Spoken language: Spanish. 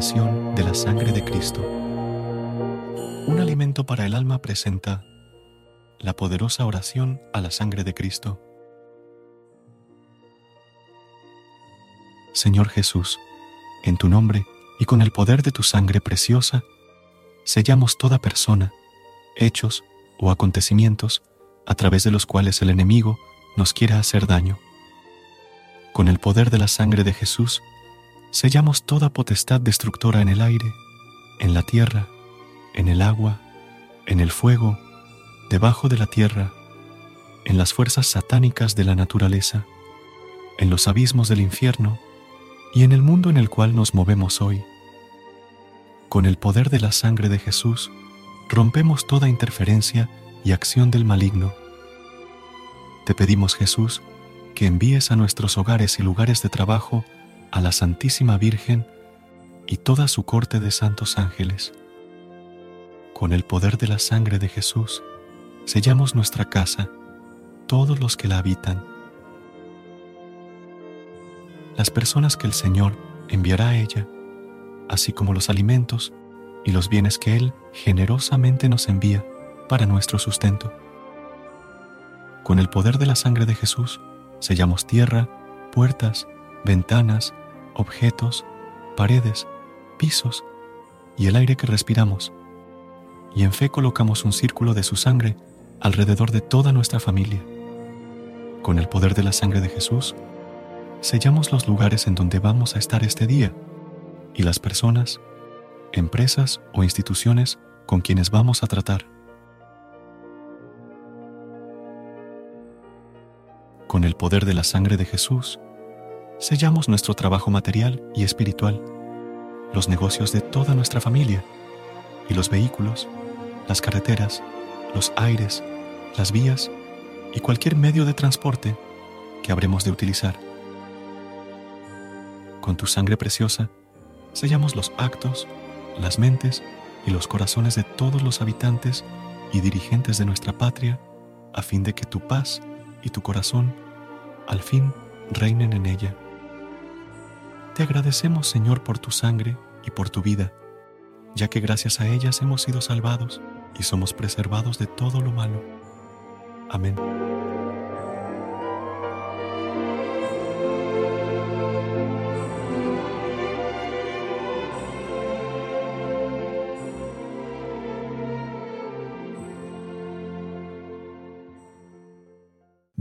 De la sangre de Cristo. Un alimento para el alma presenta la poderosa oración a la sangre de Cristo. Señor Jesús, en tu nombre y con el poder de tu sangre preciosa, sellamos toda persona, hechos o acontecimientos a través de los cuales el enemigo nos quiera hacer daño. Con el poder de la sangre de Jesús, sellamos toda potestad destructora en el aire, en la tierra, en el agua, en el fuego, debajo de la tierra, en las fuerzas satánicas de la naturaleza, en los abismos del infierno y en el mundo en el cual nos movemos hoy. Con el poder de la sangre de Jesús, rompemos toda interferencia y acción del maligno. Te pedimos, Jesús, que envíes a nuestros hogares y lugares de trabajo a la Santísima Virgen y toda su corte de santos ángeles. Con el poder de la sangre de Jesús, sellamos nuestra casa, todos los que la habitan. Las personas que el Señor enviará a ella, así como los alimentos y los bienes que Él generosamente nos envía para nuestro sustento. Con el poder de la sangre de Jesús, sellamos tierra, puertas, ventanas, objetos, paredes, pisos y el aire que respiramos. Y en fe colocamos un círculo de su sangre alrededor de toda nuestra familia. Con el poder de la sangre de Jesús, sellamos los lugares en donde vamos a estar este día y las personas, empresas o instituciones con quienes vamos a tratar. Con el poder de la sangre de Jesús, sellamos nuestro trabajo material y espiritual, los negocios de toda nuestra familia y los vehículos, las carreteras, los aires, las vías y cualquier medio de transporte que habremos de utilizar. Con tu sangre preciosa, sellamos los actos, las mentes y los corazones de todos los habitantes y dirigentes de nuestra patria, a fin de que tu paz y tu corazón al fin reinen en ella. Te agradecemos, Señor, por tu sangre y por tu vida, ya que gracias a ellas hemos sido salvados y somos preservados de todo lo malo. Amén.